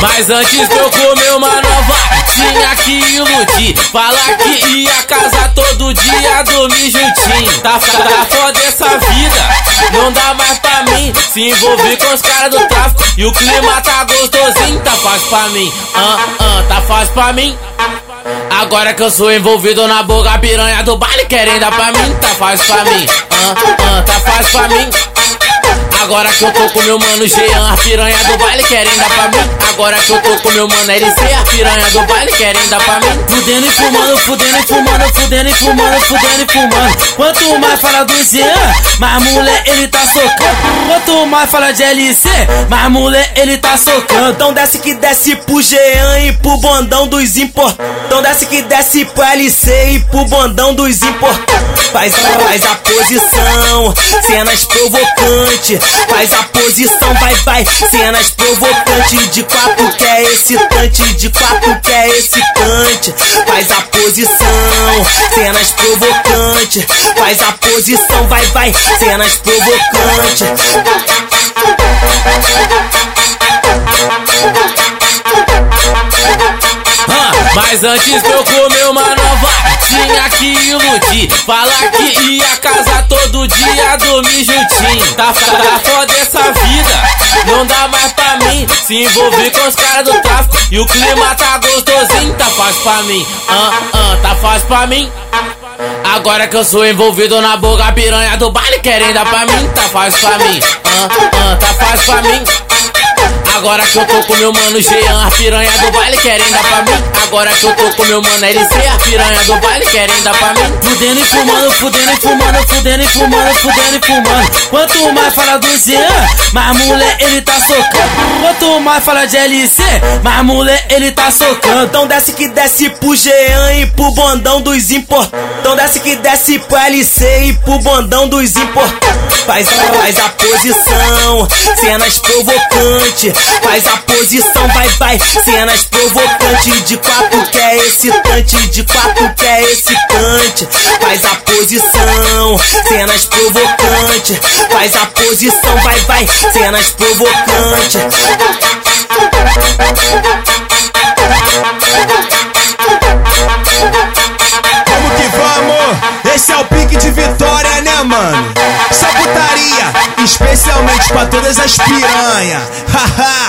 Mas antes de eu comer uma nova, tinha que iludir. Falar que ia casar todo dia, dormir juntinho. Tá, tá foda essa vida, não dá mais pra mim. Se envolver com os caras do tráfico e o clima tá gostosinho, tá fácil pra mim. Ah, ah, tá fácil pra mim. Agora que eu sou envolvido na boca piranha do baile, querem dar pra mim, tá fácil pra mim. Ah, ah, tá fácil pra mim. Agora que eu tô com meu mano Jean, a piranha do baile querem dar pra mim. Agora que eu tô com meu mano LC, a piranha do baile querem dar pra mim. Fudendo e fumando, fudendo e fumando, fudendo e fumando, fudendo e fumando. Quanto mais fala do Jean, mais mulher ele tá socando. Quanto mais fala de LC, mais mulher ele tá socando. Então desce que desce pro Jean e pro bondão dos importantes. Então desce que desce pro LC e pro bondão dos importantes. Faz, faz a posição, cenas provocantes. Faz a posição, vai, vai. Cenas provocantes de quatro que é excitante, de quatro que é excitante. Faz a posição, cenas provocantes. Faz a posição, vai, vai. Cenas provocantes. Mas antes de eu comer uma nova, tinha que iludir. Falar que ia casar todo dia, dormir juntinho. Tá, tá foda essa vida, não dá mais pra mim. Se envolver com os caras do tráfico e o clima tá gostosinho, tá fácil pra mim. Ah, ah, tá fácil pra mim. Agora que eu sou envolvido na boca piranha do baile, querem dar pra mim, tá fácil pra mim. Ah, ah, tá fácil pra mim. Agora que eu tô com meu mano Jean, a piranha do baile querem dar pra mim. Agora que eu tô com meu mano LC, a piranha do baile querem dar pra mim. Fudendo e fumando, fudendo e fumando, fudendo e fumando, fudendo e fumando. Quanto mais fala do Jean, mais mulher ele tá socando. Quanto mais fala de LC, mais mulher ele tá socando. Então desce que desce pro Jean e pro bondão dos importantes. Então desce que desce pro LC e pro bondão dos importantes. Faz, faz a posição, cenas provocantes. Faz a posição, vai, vai. Cenas provocantes de quatro que é excitante, de quatro que é excitante. Faz a posição, cenas provocantes. Faz a posição, vai, vai. Cenas provocantes. Vamos que vamos! Esse é o pique de vitória, né, mano? Só putaria, especialmente pra todas as piranha. Haha!